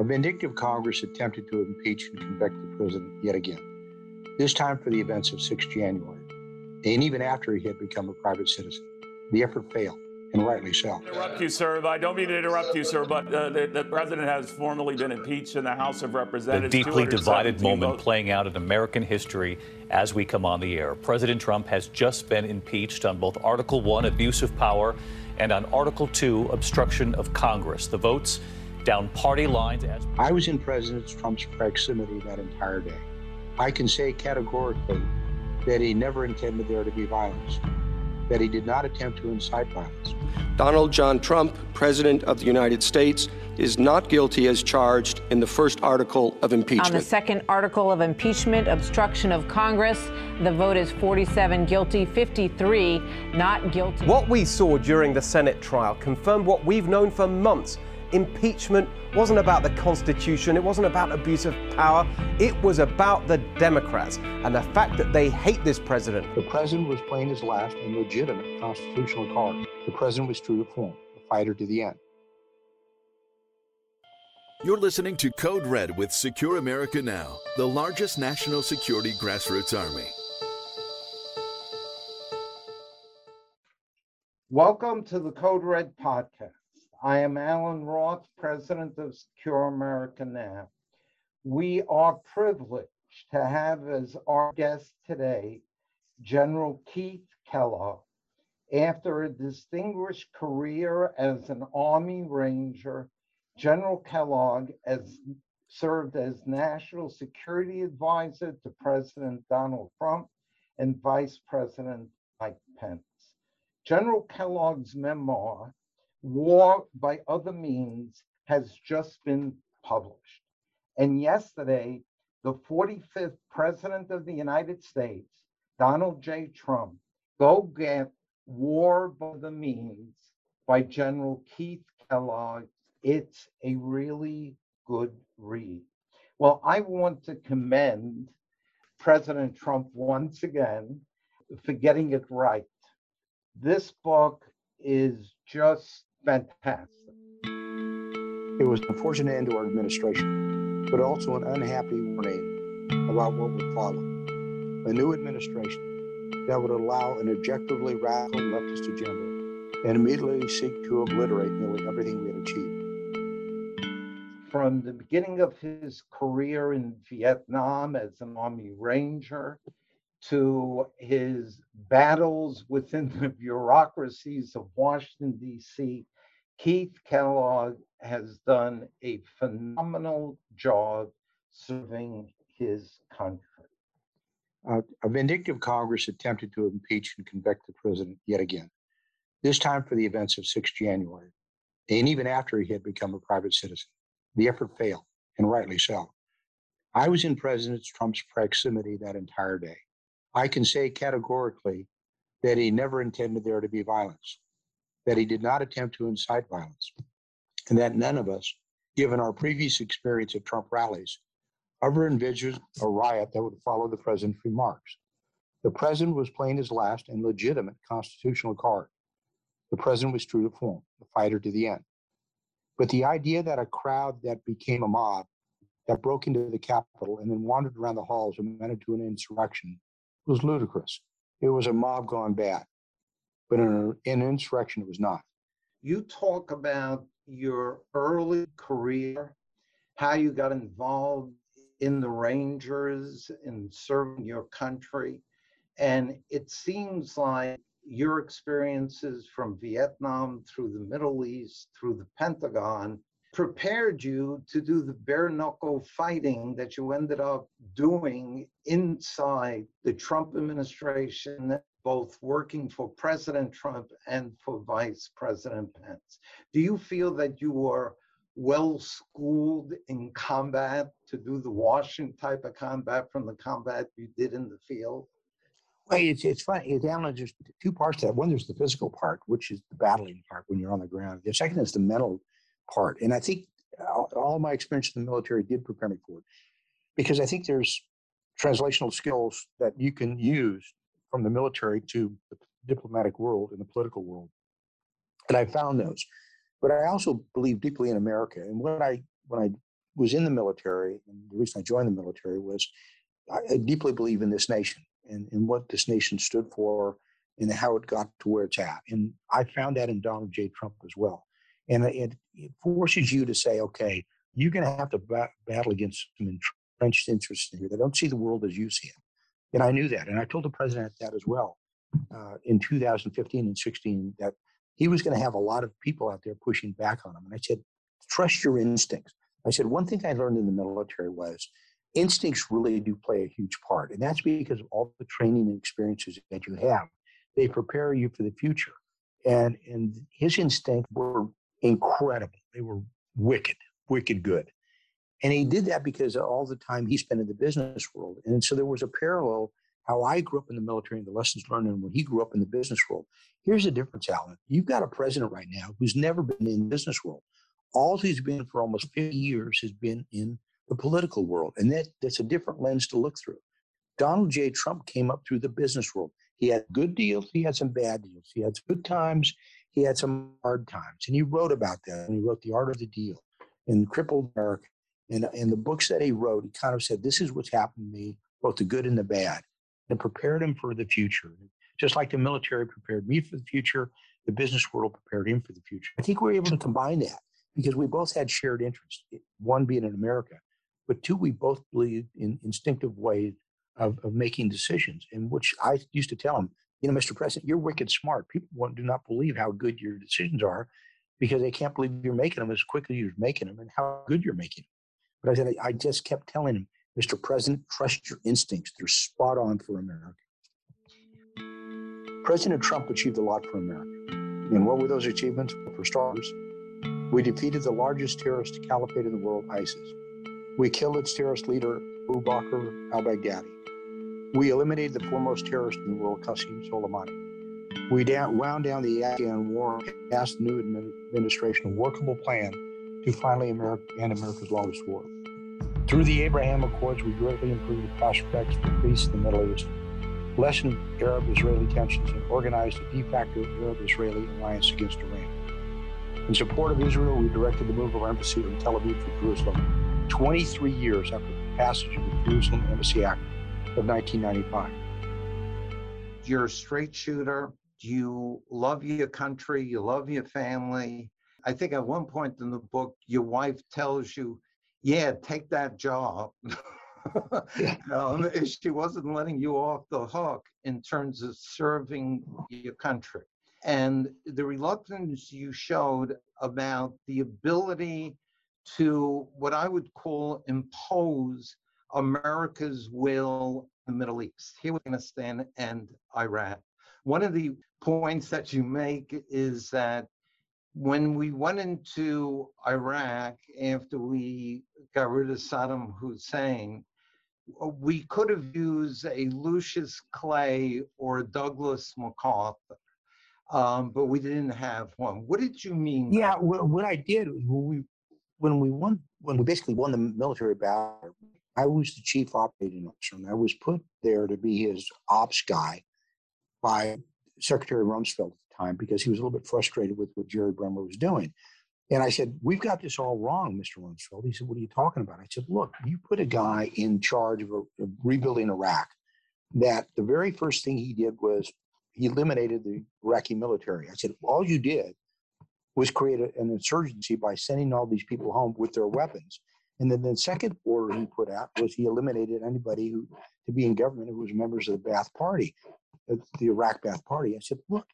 A vindictive Congress attempted to impeach and convict the president yet again, this time for the events of 6 January, and even after he had become a private citizen. The effort failed, and rightly so. Interrupt you, sir. I don't mean to interrupt you, sir, but uh, the, the, president has formally been impeached in the House of Representatives. The deeply divided moment votes. playing out in American history as we come on the air. President Trump has just been impeached on both Article 1, abuse of power, and on Article 2, obstruction of Congress. The votes down party lines as I was in President Trump's proximity that entire day. I can say categorically that he never intended there to be violence, that he did not attempt to incite violence. Donald John Trump, President of the United States, is not guilty as charged in the first article of impeachment. On the second article of impeachment, obstruction of Congress, the vote is 47 guilty, 53 not guilty. What we saw during the Senate trial confirmed what we've known for months impeachment wasn't about the Constitution, it wasn't about abuse of power, it was about the Democrats and the fact that they hate this president. The president was playing his last and legitimate constitutional card. The president was true to form, a fighter to the end. You're listening to Code Red with Secure America Now, the largest national security grassroots army. Welcome to the Code Red podcast. I am Alan Roth, president of Secure America Now. We are privileged to have as our guest today General Keith Kellogg. After a distinguished career as an Army Ranger, General Kellogg has served as National Security Advisor to President Donald Trump and Vice President Mike Pence. General Kellogg's memoir, War by Other Means has just been published. And yesterday, the 45th President of the United States, Donald J. Trump, go get War by the Means by General Keith Kellogg. It's a really good read. Well, I want to commend President Trump once again for getting it right. This book is just fantastic. It was a fortunate end to our administration, but also an unhappy warning about what would follow. A new administration that would allow an objectively radical leftist agenda and immediately seek to obliterate nearly everything we had achieved. From the beginning of his career in Vietnam as an Army Ranger to his battles within the bureaucracies of Washington, D.C., Keith Kellogg has done a phenomenal job serving his country. Uh, a vindictive Congress attempted to impeach and convict the president yet again, this time for the events of 6 January, and even after he had become a private citizen. The effort failed, and rightly so. I was in President Trump's proximity that entire day. I can say categorically that he never intended there to be violence, that he did not attempt to incite violence, and that none of us, given our previous experience at Trump rallies, ever envisioned a riot that would follow the president's remarks. The president was playing his last and legitimate constitutional card. The president was true to form, a fighter to the end. But the idea that a crowd that became a mob, that broke into the Capitol and then wandered around the halls went into an insurrection was ludicrous. It was a mob gone bad, but in an insurrection, it was not. You talk about your early career, how you got involved in the Rangers and serving your country. And it seems like your experiences from Vietnam through the Middle East, through the Pentagon, prepared you to do the bare knuckle fighting that you ended up doing inside the Trump administration, both working for President Trump and for Vice President Pence. Do you feel that you were well schooled in combat to do the Washington type of combat from the combat you did in the field? Well, it's, it's funny. Alan, there's two parts to that. One, there's the physical part, which is the battling part when you're on the ground. The second is the mental part. And I think all my experience in the military did prepare me for it because I think there's translational skills that you can use from the military to the diplomatic world and the political world. And I found those. But I also believe deeply in America. And when I when I was in the military, and the reason I joined the military was I, deeply believe in this nation and, and what this nation stood for and how it got to where it's at. And I found that in Donald J. Trump as well. And it, it forces you to say, okay, you're going to have to ba- battle against some entrenched interests here. They don't see the world as you see it. And I knew that. And I told the president that as well uh, in 2015 and 16 that he was going to have a lot of people out there pushing back on him. And I said, trust your instincts. I said, one thing I learned in the military was instincts really do play a huge part. And that's because of all the training and experiences that you have. They prepare you for the future. And, and his instincts were incredible. They were wicked, wicked good. And he did that because all the time he spent in the business world. And so there was a parallel how I grew up in the military and the lessons learned and when he grew up in the business world. Here's the difference, Alan. You've got a president right now who's never been in the business world. All he's been for almost 50 years has been in the political world. And that, that's a different lens to look through. Donald J. Trump came up through the business world. He had good deals, he had some bad deals. He had good times, he had some hard times. And he wrote about that. And he wrote The Art of the Deal and Crippled America. And in the books that he wrote, he kind of said, This is what's happened to me, both the good and the bad, and prepared him for the future. Just like the military prepared me for the future, the business world prepared him for the future. I think we are able to combine that because we both had shared interests, one being in America, but two, we both believed in instinctive ways of, of making decisions, in which I used to tell him, you know, Mr. President, you're wicked smart. People do not believe how good your decisions are because they can't believe you're making them as quickly as you're making them and how good you're making them. But I said, I just kept telling him, Mr. President, trust your instincts. They're spot on for America. President Trump achieved a lot for America. And what were those achievements? For starters, we defeated the largest terrorist caliphate in the world, ISIS. We killed its terrorist leader, Abu Bakr al Baghdadi. We eliminated the foremost terrorist in the world, Qasem Soleimani. We down, wound down the Afghan war and asked the new administration a workable plan to finally America, end America's longest war. Through the Abraham Accords, we greatly improved the prospects for peace in the Middle East, lessened Arab Israeli tensions, and organized a de facto Arab Israeli alliance against Iran. In support of Israel, we directed the move of our embassy from Tel Aviv to Jerusalem 23 years after the passage of the Jerusalem Embassy Act of 1995. You're a straight shooter. You love your country. You love your family. I think at one point in the book, your wife tells you, yeah, take that job. um, she wasn't letting you off the hook in terms of serving your country. And the reluctance you showed about the ability to what I would call impose America's will in the Middle East, here Afghanistan and Iraq. One of the points that you make is that when we went into Iraq after we got rid of Saddam Hussein, we could have used a Lucius Clay or a Douglas MacArthur, um, but we didn't have one. What did you mean? Yeah, well, what I did when we when we won when we basically won the military battle, I was the chief operating officer, and I was put there to be his ops guy by Secretary Rumsfeld time because he was a little bit frustrated with what Jerry Bremer was doing. And I said, We've got this all wrong, Mr. Rumsfeld. He said, What are you talking about? I said, Look, you put a guy in charge of, of rebuilding Iraq that the very first thing he did was he eliminated the Iraqi military. I said, All you did was create a, an insurgency by sending all these people home with their weapons. And then the second order he put out was he eliminated anybody who to be in government who was members of the Ba'ath Party, the Iraq Ba'ath Party. I said, look,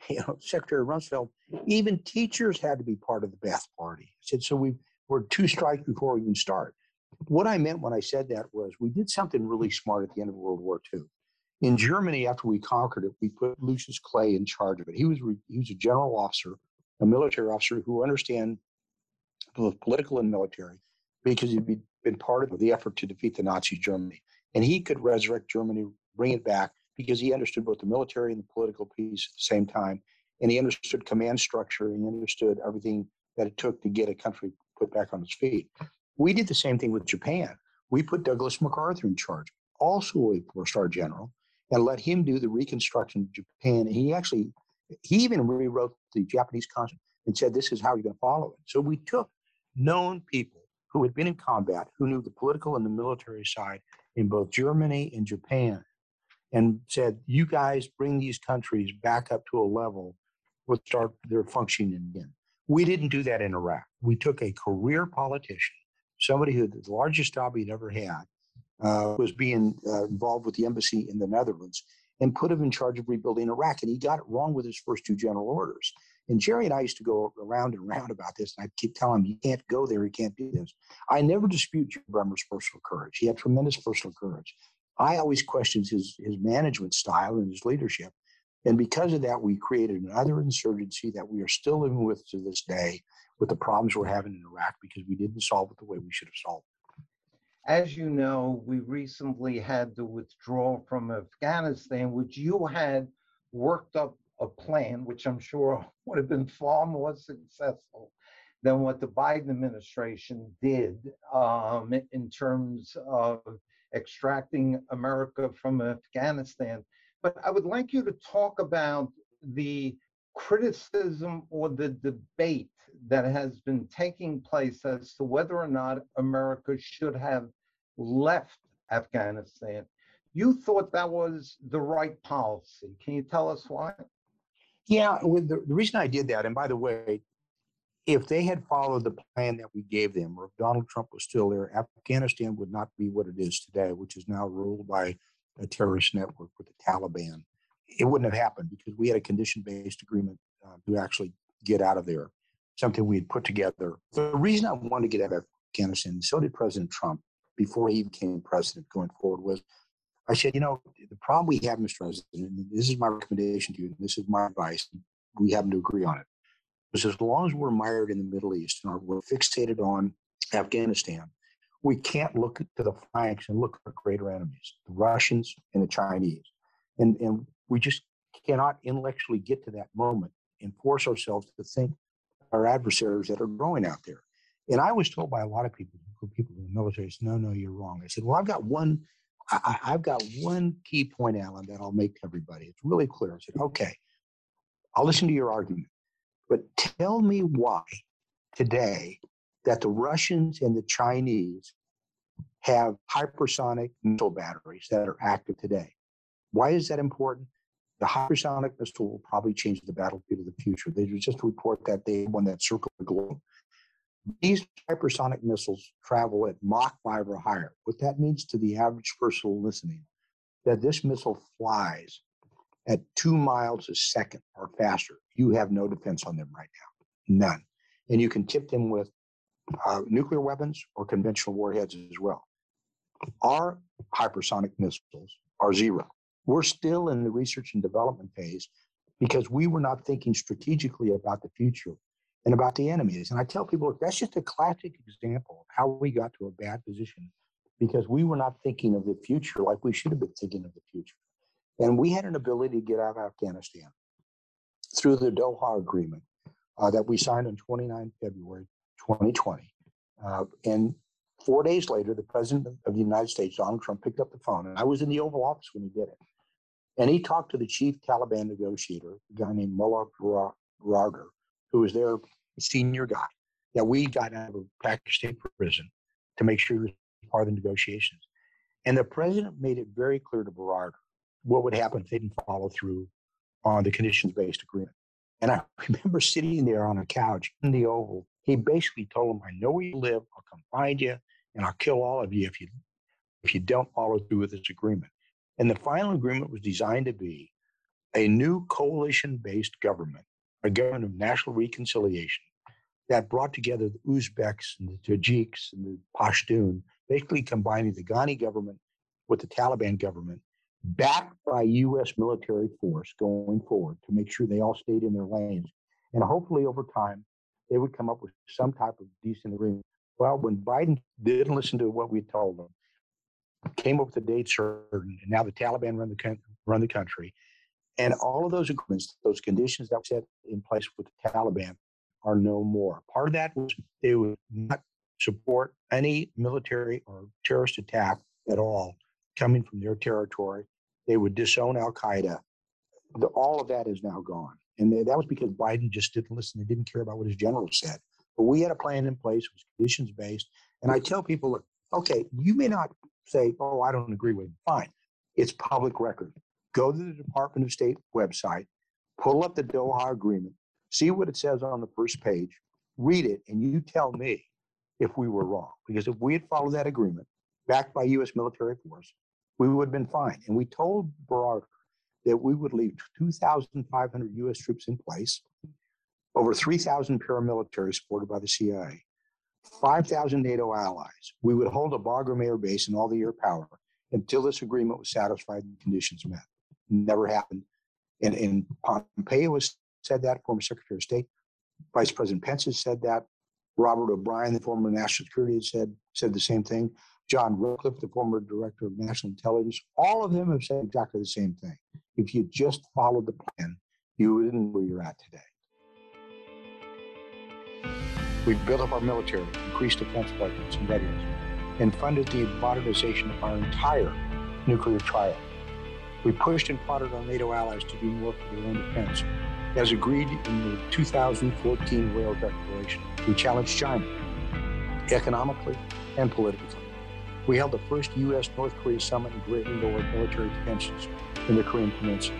you know, Secretary Rumsfeld, even teachers had to be part of the Ba'ath Party. I said, so we were two strikes before we even start. What I meant when I said that was we did something really smart at the end of World War II. In Germany, after we conquered it, we put Lucius Clay in charge of it. He was he was a general officer, a military officer who understand both political and military, because he'd been part of the effort to defeat the Nazi Germany, and he could resurrect Germany, bring it back, because he understood both the military and the political piece at the same time. And he understood command structure and he understood everything that it took to get a country put back on its feet. We did the same thing with Japan. We put Douglas MacArthur in charge, also a four-star general, and let him do the reconstruction of Japan. And he actually, he even rewrote the Japanese constitution and said, this is how you're going to follow it. So we took known people who had been in combat, who knew the political and the military side in both Germany and Japan, and said, You guys bring these countries back up to a level where start their functioning again. We didn't do that in Iraq. We took a career politician, somebody who the largest job he'd ever had, uh, was being uh, involved with the embassy in the Netherlands, and put him in charge of rebuilding Iraq. And he got it wrong with his first two general orders. And Jerry and I used to go around and around about this, and I keep telling him, "You can't go there. You can't do this." I never dispute Jim Bremer's personal courage. He had tremendous personal courage. I always questioned his his management style and his leadership, and because of that, we created another insurgency that we are still living with to this day, with the problems we're having in Iraq because we didn't solve it the way we should have solved it. As you know, we recently had to withdraw from Afghanistan, which you had worked up a plan, which I'm sure would have been far more successful than what the Biden administration did um, in terms of extracting America from Afghanistan. But I would like you to talk about the criticism or the debate that has been taking place as to whether or not America should have left Afghanistan. You thought that was the right policy. Can you tell us why? Yeah, well, the, the reason I did that, and by the way, if they had followed the plan that we gave them, or if Donald Trump was still there, Afghanistan would not be what it is today, which is now ruled by a terrorist network with the Taliban. It wouldn't have happened because we had a condition based agreement uh, to actually get out of there, something we had put together. The reason I wanted to get out of Afghanistan, so did President Trump before he became president going forward, was I said, you know, the problem we have, Mr. President, and this is my recommendation to you, and this is my advice, we happen to agree on it, is as long as we're mired in the Middle East and we're fixated on Afghanistan, we can't look to the flanks and look for greater enemies, the Russians and the Chinese. And, and we just cannot intellectually get to that moment and force ourselves to think our adversaries that are growing out there. And I was told by a lot of people, people in the military, no, no, you're wrong. I said, well, I've got one I, have got one key point, Alan, that I'll make to everybody. It's really clear. I said, okay, I'll listen to your argument, but tell me why today that the Russians and the Chinese have hypersonic missile batteries that are active today. Why is that important? The hypersonic missile will probably change the battlefield of the future. They just report that they won that circle the globe. These hypersonic missiles travel at Mach 5 or higher. What that means to the average person listening, that this missile flies at two miles a second or faster. You have no defense on them right now, none. And you can tip them with uh, nuclear weapons or conventional warheads as well. Our hypersonic missiles are zero. We're still in the research and development phase because we were not thinking strategically about the future and about the enemies. And I tell people, look, that's just a classic example of how we got to a bad position because we were not thinking of the future like we should have been thinking of the future. And we had an ability to get out of Afghanistan through the Doha Agreement uh, that we signed on 29 February 2020. Uh, and four days later, the president of the United States, Donald Trump, picked up the phone. And I was in the Oval Office when he did it. And he talked to the chief Taliban negotiator, a guy named Mullah Baradar, who was their senior guy that we got out of Pakistan prison to make sure he was part of the negotiations. And the president made it very clear to Baradar what would happen if they didn't follow through on the conditions based agreement. And I remember sitting there on a couch in the Oval. He basically told him, I know where you live, I'll come find you, and I'll kill all of you if you if you don't follow through with this agreement. And the final agreement was designed to be a new coalition based government, a government of national reconciliation that brought together the Uzbeks and the Tajiks and the Pashtun, basically combining the Ghani government with the Taliban government, backed by U.S. military force going forward to make sure they all stayed in their lanes. And hopefully over time, they would come up with some type of decent agreement. Well, when Biden didn't listen to what we told them, came up with a date certain, and now the Taliban run the, run the country, and all of those agreements, those conditions that were set in place with the Taliban are no more. Part of that was they would not support any military or terrorist attack at all coming from their territory. They would disown Al Qaeda. all of that is now gone. And that was because Biden just didn't listen. He didn't care about what his generals said. But we had a plan in place, it was conditions based. And I tell people, look, okay, you may not say, oh, I don't agree with it. Fine. It's public record. Go to the Department of State website, pull up the Doha Agreement, see what it says on the first page, read it, and you tell me if we were wrong. Because if we had followed that agreement, backed by U.S. military force, we would have been fine. And we told Baradar that we would leave 2,500 U.S. troops in place, over 3,000 paramilitaries supported by the CIA, 5,000 NATO allies. We would hold a Bagram air base and all the air power until this agreement was satisfied and conditions met. Never happened. And, and Pompeo has said that, former Secretary of State. Vice President Pence has said that. Robert O'Brien, the former national security, said said the same thing. John Ratcliffe, the former director of national intelligence, all of them have said exactly the same thing. If you just followed the plan, you wouldn't know where you're at today. We've built up our military, increased defense budgets and readiness, and funded the modernization of our entire nuclear triad. We pushed and prodded our NATO allies to do more for their own defense. As agreed in the 2014 Wales Declaration, we challenged China economically and politically. We held the first U.S. North Korea summit and greatly lowered military tensions in the Korean Peninsula.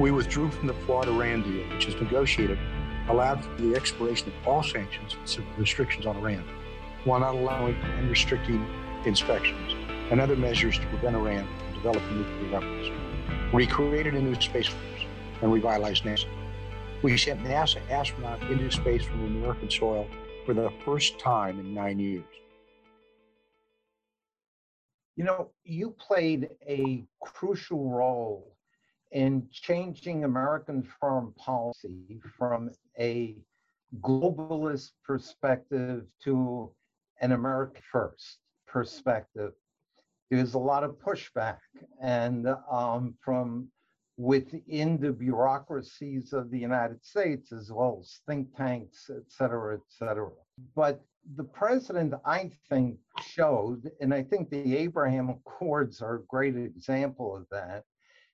We withdrew from the flawed Iran deal, which is negotiated, allowed for the expiration of all sanctions and restrictions on Iran, while not allowing and restricting inspections and other measures to prevent Iran from developing nuclear weapons. We created a new space force and revitalized NASA. We sent NASA astronauts into space from American soil for the first time in nine years. You know, you played a crucial role in changing American foreign policy from a globalist perspective to an America first perspective. There's a lot of pushback, and um, from within the bureaucracies of the United States, as well as think tanks, et cetera, et cetera. But the president, I think, showed, and I think the Abraham Accords are a great example of that,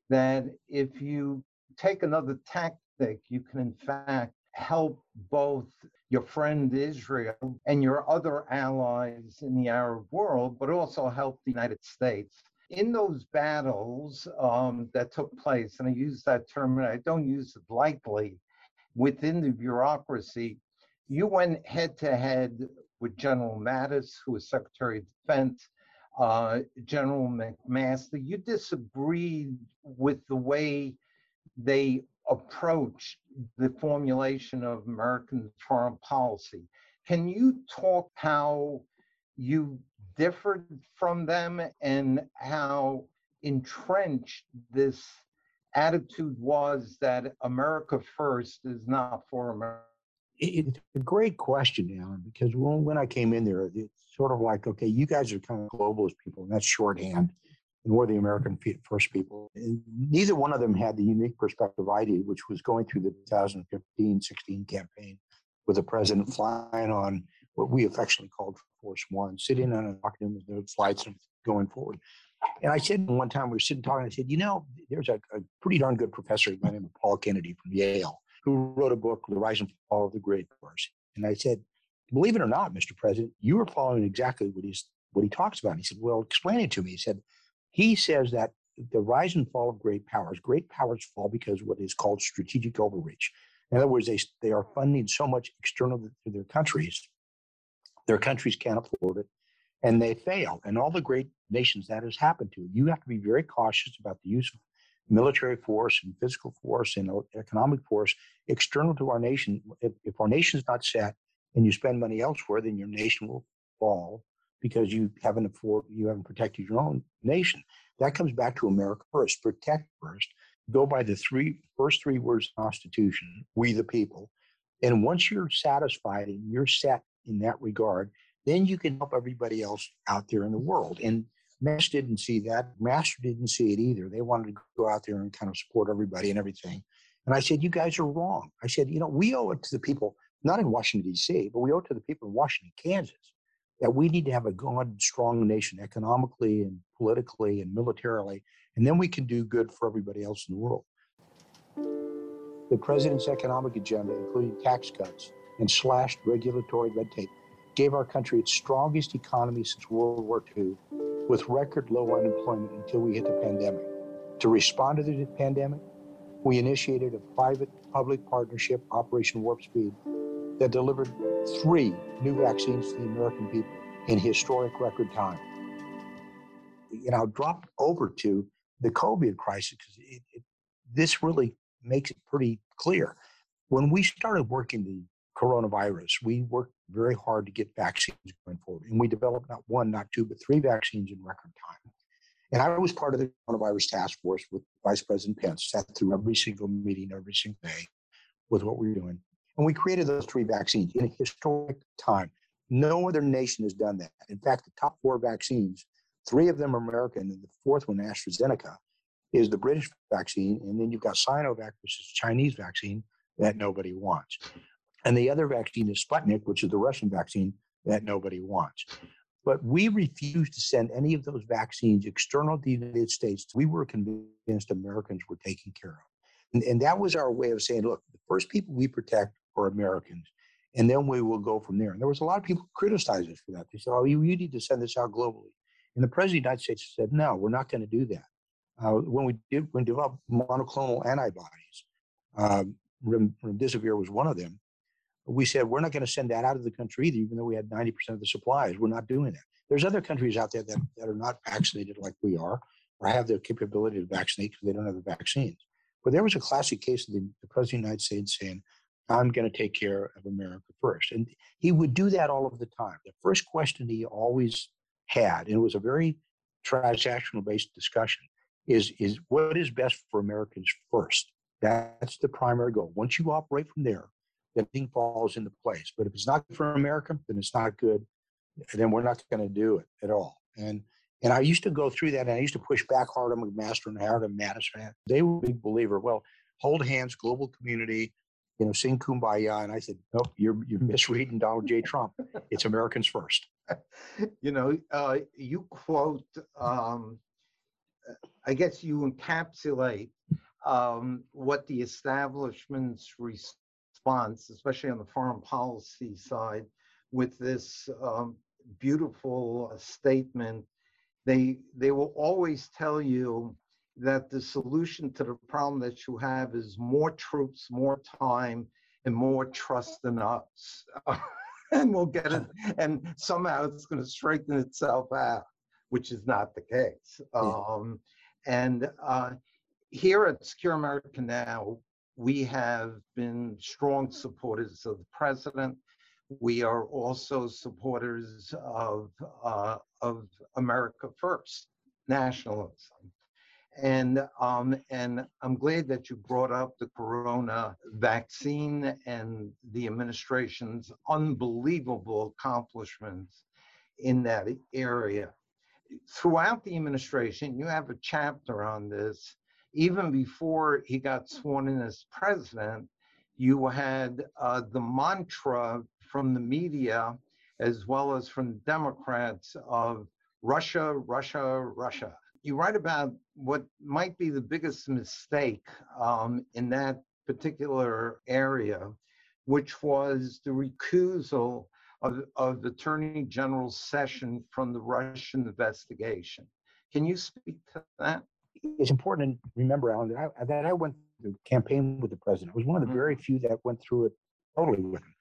that if you take another tactic, you can in fact help both your friend Israel and your other allies in the Arab world, but also help the United States. In those battles um, that took place, and I use that term, and I don't use it lightly, within the bureaucracy, you went head to head with General Mattis, who was Secretary of Defense, uh, General McMaster. You disagreed with the way they approached the formulation of American foreign policy. Can you talk how you differed from them and how entrenched this attitude was that America first is not for America? It's a great question, Alan, because when, when I came in there, it's sort of like, okay, you guys are kind of globalist people, and that's shorthand, and we're the American first people. And neither one of them had the unique perspective I did, which was going through the 2015 16 campaign with the president flying on what we affectionately called Force One, sitting on an talking with the flights and going forward. And I said one time we were sitting talking, I said, you know, there's a, a pretty darn good professor by the name of Paul Kennedy from Yale who wrote a book, The Rise and Fall of the Great Powers. And I said, believe it or not, Mr. President, you are following exactly what he's what he talks about. And he said, well, explain it to me. He said, he says that the rise and fall of great powers, great powers fall because what is called strategic overreach. In other words, they, they are funding so much external to their countries, their countries can't afford it, and they fail. And all the great nations that has happened to. You have to be very cautious about the use of military force and physical force and economic force external to our nation. If, if our nation is not set and you spend money elsewhere, then your nation will fall because you haven't afford, you haven't protected your own nation. That comes back to America first. Protect first. Go by the three first three words Constitution. We the people. And once you're satisfied and you're set in that regard, then you can help everybody else out there in the world. And Mesh didn't see that. McMaster didn't see it either. They wanted to go out there and kind of support everybody and everything. And I said, You guys are wrong. I said, You know, we owe it to the people, not in Washington, D.C., but we owe it to the people in Washington, Kansas, that we need to have a good, strong nation economically and politically and militarily. And then we can do good for everybody else in the world. The president's economic agenda, including tax cuts, and slashed regulatory red tape gave our country its strongest economy since World War II with record low unemployment until we hit the pandemic. To respond to the pandemic, we initiated a private public partnership, Operation Warp Speed, that delivered three new vaccines to the American people in historic record time. And I'll drop over to the COVID crisis because it, it, this really makes it pretty clear. When we started working the coronavirus, we worked very hard to get vaccines going forward. And we developed not one, not two, but three vaccines in record time. And I was part of the coronavirus task force with Vice President Pence, sat through every single meeting every single day with what we were doing. And we created those three vaccines in a historic time. No other nation has done that. In fact, the top four vaccines, three of them are American, and the fourth one, AstraZeneca, is the British vaccine. And then you've got Sinovac, which is Chinese vaccine that nobody wants. And the other vaccine is Sputnik, which is the Russian vaccine that nobody wants. But we refused to send any of those vaccines external to the United States. We were convinced Americans were taken care of. And, and that was our way of saying, look, the first people we protect are Americans. And then we will go from there. And there was a lot of people criticized us for that. They said, oh, you, you need to send this out globally. And the president of the United States said, no, we're not going to do that. Uh, when we did, when developed monoclonal antibodies, um, remdesivir was one of them we said we're not going to send that out of the country either, even though we had 90% of the supplies. We're not doing that. There's other countries out there that, that are not vaccinated like we are, or have the capability to vaccinate because they don't have the vaccines. But there was a classic case of the, the President of the United States saying, I'm going to take care of America first. And he would do that all of the time. The first question he always had, and it was a very transactional based discussion, is, is what is best for Americans first? That's the primary goal. Once you operate from there, everything falls into place. But if it's not good for America, then it's not good. Then we're not going to do it at all. And and I used to go through that, and I used to push back hard on McMaster and Howard and Mattis. They were a big believer. Well, hold hands, global community, you know, sing kumbaya. And I said, nope, you're you're misreading Donald J. Trump. It's Americans first. You know, uh, you quote. Um, I guess you encapsulate um, what the establishment's response, especially on the foreign policy side, with this um, beautiful uh, statement. They they will always tell you that the solution to the problem that you have is more troops, more time, and more trust in us. and we'll get it, and somehow it's going to straighten itself out, which is not the case. Um, and uh, here at Secure America Now, we have been strong supporters of the president. We are also supporters of, uh, of America First, nationalism. And, um, and I'm glad that you brought up the corona vaccine and the administration's unbelievable accomplishments in that area. Throughout the administration, you have a chapter on this even before he got sworn in as president, you had uh, the mantra from the media as well as from Democrats of Russia, Russia, Russia. You write about what might be the biggest mistake um, in that particular area, which was the recusal of, of Attorney General Session from the Russian investigation. Can you speak to that? It's important to remember, Alan, that I, that I went through campaign with the president. I was one of the very mm-hmm. few that went through it totally with him.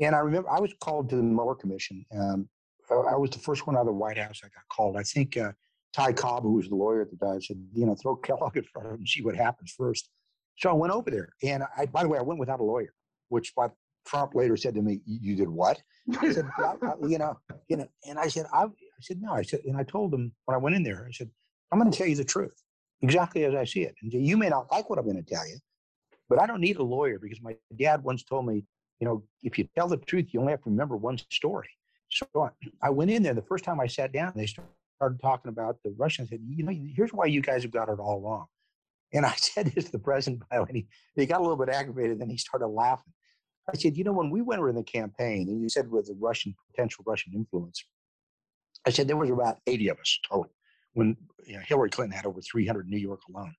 And I remember I was called to the Mueller Commission. Um, I was the first one out of the White House I got called. I think uh, Ty Cobb, who was the lawyer at the time, said, you know, throw Kellogg in front of him and see what happens first. So I went over there. And I, by the way, I went without a lawyer, which by Trump later said to me, "You did what?" I said, I, I, "You know, you know." And I said, I, "I said no." I said, and I told him when I went in there, I said, I'm going to tell you the truth, exactly as I see it. And you may not like what I'm going to tell you, but I don't need a lawyer because my dad once told me, you know, if you tell the truth, you only have to remember one story. So I went in there. The first time I sat down, they started talking about the Russians. Said, you know, here's why you guys have got it all wrong. And I said this to the president, by the way, he got a little bit aggravated. Then he started laughing. I said, you know, when we went in the campaign, and you said with the Russian potential Russian influence, I said there was about 80 of us total when you know, Hillary Clinton had over 300 in New York alone.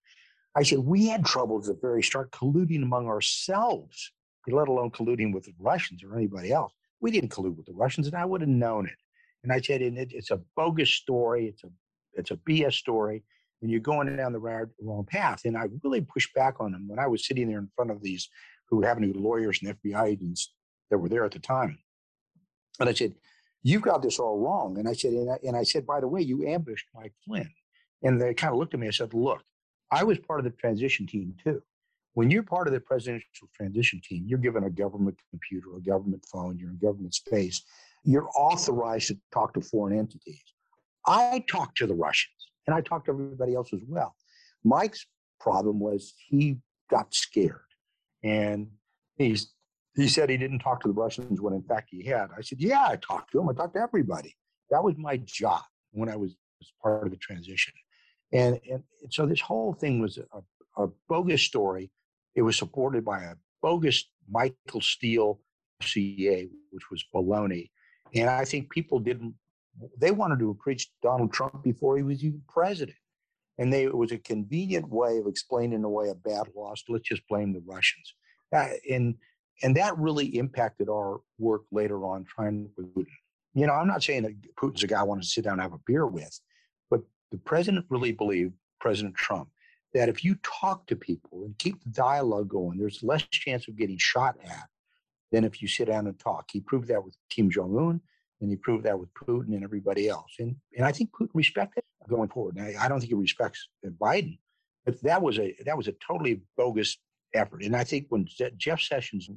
I said, we had trouble at the very start colluding among ourselves let alone colluding with the Russians or anybody else. We didn't collude with the Russians, and I would have known it. And I said, and it, it's a bogus story. It's a it's a BS story, and you're going down the wrong path. And I really pushed back on them when I was sitting there in front of these who happened to be lawyers and FBI agents that were there at the time. And I said, "You've got this all wrong." And I said, and I, and I said, by the way, you ambushed Mike Flynn. And they kind of looked at me and said, "Look, I was part of the transition team too. When you're part of the presidential transition team, you're given a government computer, a government phone, you're in government space. You're authorized to talk to foreign entities. I talked to the Russians and I talked to everybody else as well. Mike's problem was he got scared and he's he said he didn't talk to the Russians when in fact he had. I said, Yeah, I talked to him. I talked to everybody. That was my job when I was, was part of the transition. And, and so this whole thing was a, a bogus story. It was supported by a bogus Michael Steele CA, which was baloney. And I think people didn't, they wanted to impeach Donald Trump before he was even president. And they, it was a convenient way of explaining away a bad loss. Let's just blame the Russians. Uh, and, and that really impacted our work later on trying with Putin. You know, I'm not saying that Putin's a guy I want to sit down and have a beer with, but the president really believed, President Trump, that if you talk to people and keep the dialogue going, there's less chance of getting shot at than if you sit down and talk. He proved that with Kim Jong Un, and he proved that with Putin and everybody else. And and I think Putin respected going forward. Now, I don't think he respects Biden, but that was a that was a totally bogus effort. And I think when Jeff Sessions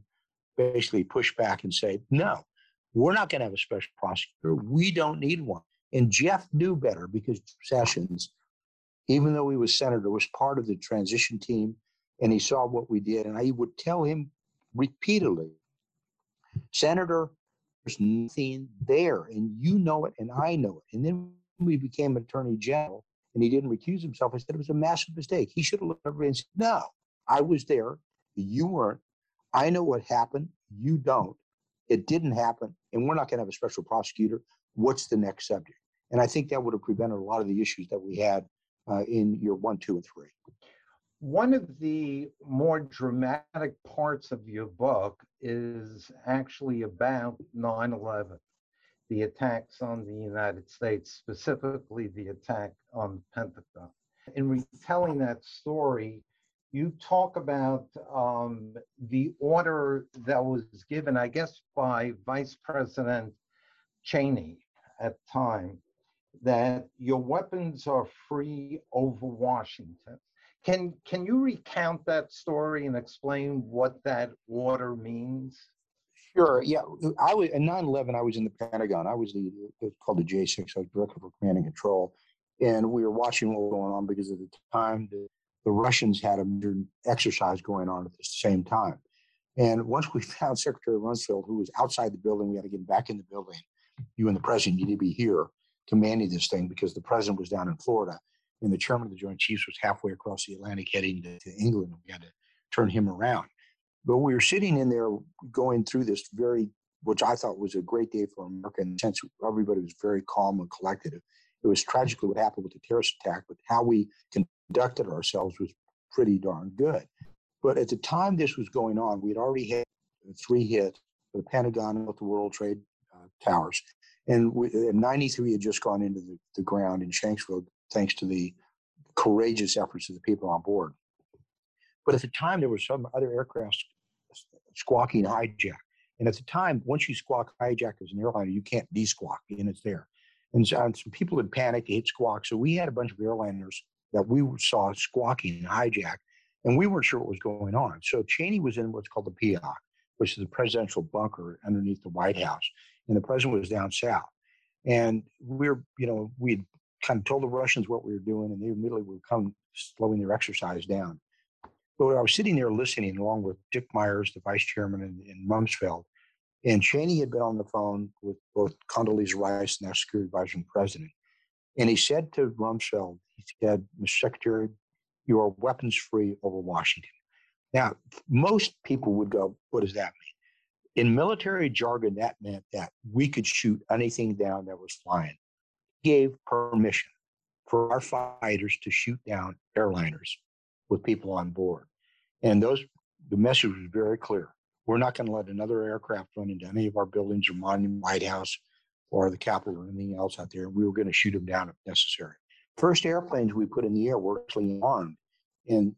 basically pushed back and said, "No, we're not going to have a special prosecutor. We don't need one." And Jeff knew better because Sessions, even though he was senator, was part of the transition team, and he saw what we did. And I would tell him repeatedly Senator, there's nothing there, and you know it, and I know it. And then we became attorney general, and he didn't recuse himself. I said it was a massive mistake. He should have looked over and said, "No, I was there. You weren't. I know what happened. You don't. It didn't happen, and we're not going to have a special prosecutor. What's the next subject?" And I think that would have prevented a lot of the issues that we had uh, in year one, two, and three. One of the more dramatic parts of your book is actually about 9 11, the attacks on the United States, specifically the attack on the Pentagon. In retelling that story, you talk about um, the order that was given, I guess, by Vice President Cheney at the time, that your weapons are free over Washington. Can can you recount that story and explain what that order means? Sure. Yeah, I was in 9/11. I was in the Pentagon. I was the it's called the J6. I was director for command and control, and we were watching what was going on because at the time the, the Russians had a major exercise going on at the same time. And once we found Secretary Rumsfeld, who was outside the building, we had to get him back in the building. You and the president you need to be here commanding this thing because the president was down in Florida and the chairman of the Joint Chiefs was halfway across the Atlantic heading to, to England, and we had to turn him around. But we were sitting in there going through this very, which I thought was a great day for America in the sense everybody was very calm and collected. It was tragically what happened with the terrorist attack, but how we conducted ourselves was pretty darn good. But at the time this was going on, we had already had three hits the Pentagon with the World Trade uh, Towers. And we, 93 had just gone into the, the ground in Shanksville thanks to the courageous efforts of the people on board. But at the time, there were some other aircraft squawking hijack. And at the time, once you squawk hijack as an airliner, you can't de-squawk, and it's there. And, so, and some people had panicked, hit squawk. So we had a bunch of airliners that we saw squawking hijack, and we weren't sure what was going on. So Cheney was in what's called the PEOC, which is the presidential bunker underneath the White House, and the president was down south. And we're, you know, we'd kind of told the Russians what we were doing, and they immediately were come slowing their exercise down. But I was sitting there listening along with Dick Myers, the vice chairman, and, and Rumsfeld, and Cheney had been on the phone with both Condoleezza Rice and security advisor and president. And he said to Rumsfeld, he said, Mr. Secretary, you are weapons free over Washington. Now, most people would go, what does that mean? In military jargon, that meant that we could shoot anything down that was flying gave permission for our fighters to shoot down airliners with people on board. And those the message was very clear. we're not going to let another aircraft run into any of our buildings or Monument, White House, or the Capitol or anything else out there. We were going to shoot them down if necessary. First airplanes we put in the air were actually armed, and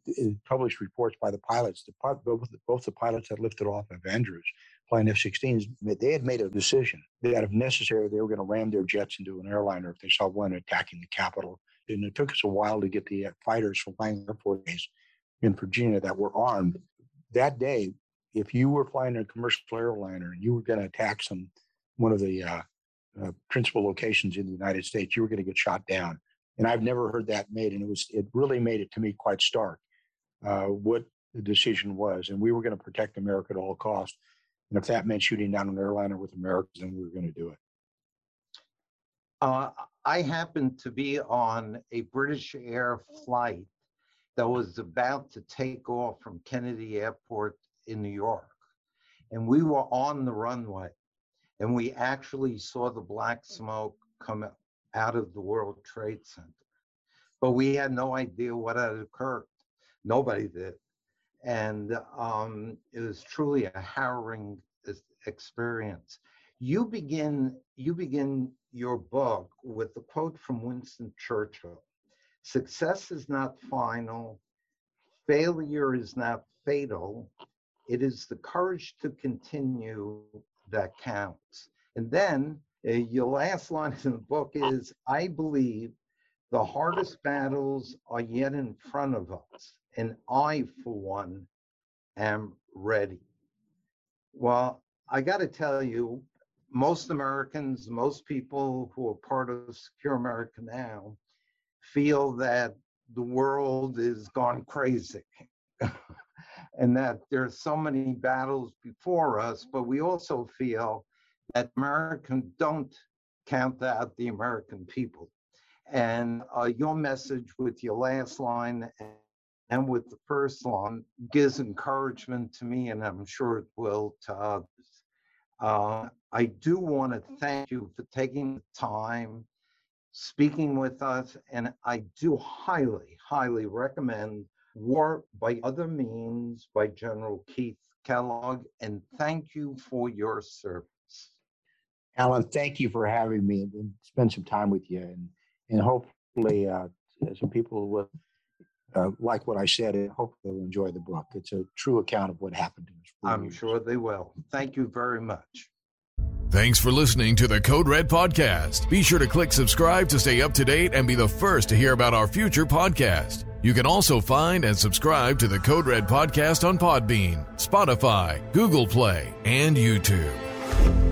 published reports by the pilots. The, both, both the pilots that lifted off of Andrews flying F-16s, they had made a decision that if necessary, they were going to ram their jets into an airliner if they saw one attacking the Capitol. And it took us a while to get the uh, fighters from Langley Air Force Base in Virginia that were armed. That day, if you were flying a commercial airliner and you were going to attack some one of the uh, uh, principal locations in the United States, you were going to get shot down. And I've never heard that made, and it was it really made it to me quite stark uh, what the decision was, and we were going to protect America at all costs. And if that meant shooting down an airliner with Americans, then we were going to do it. Uh, I happened to be on a British Air flight that was about to take off from Kennedy Airport in New York. And we were on the runway and we actually saw the black smoke come out of the World Trade Center. But we had no idea what had occurred. Nobody did. And um, it was truly a harrowing experience. You begin, you begin your book with a quote from Winston Churchill Success is not final, failure is not fatal, it is the courage to continue that counts. And then uh, your last line in the book is I believe the hardest battles are yet in front of us, and I, for one, am ready. Well, I got to tell you, most Americans, most people who are part of Secure America Now, feel that the world is gone crazy. and that there's so many battles before us, but we also feel that Americans don't count out the American people. And uh, your message with your last line and with the first line gives encouragement to me, and I'm sure it will to others. Uh, I do want to thank you for taking the time, speaking with us, and I do highly, highly recommend War by Other Means by General Keith Kellogg, and thank you for your service. Alan, thank you for having me and spend some time with you, and and hopefully uh, some people will uh, like what I said, and hope they'll enjoy the book. It's a true account of what happened to us. I'm sure they will. Thank you very much. Thanks for listening to the Code Red Podcast. Be sure to click subscribe to stay up to date and be the first to hear about our future podcast. You can also find and subscribe to the Code Red Podcast on Podbean, Spotify, Google Play, and YouTube.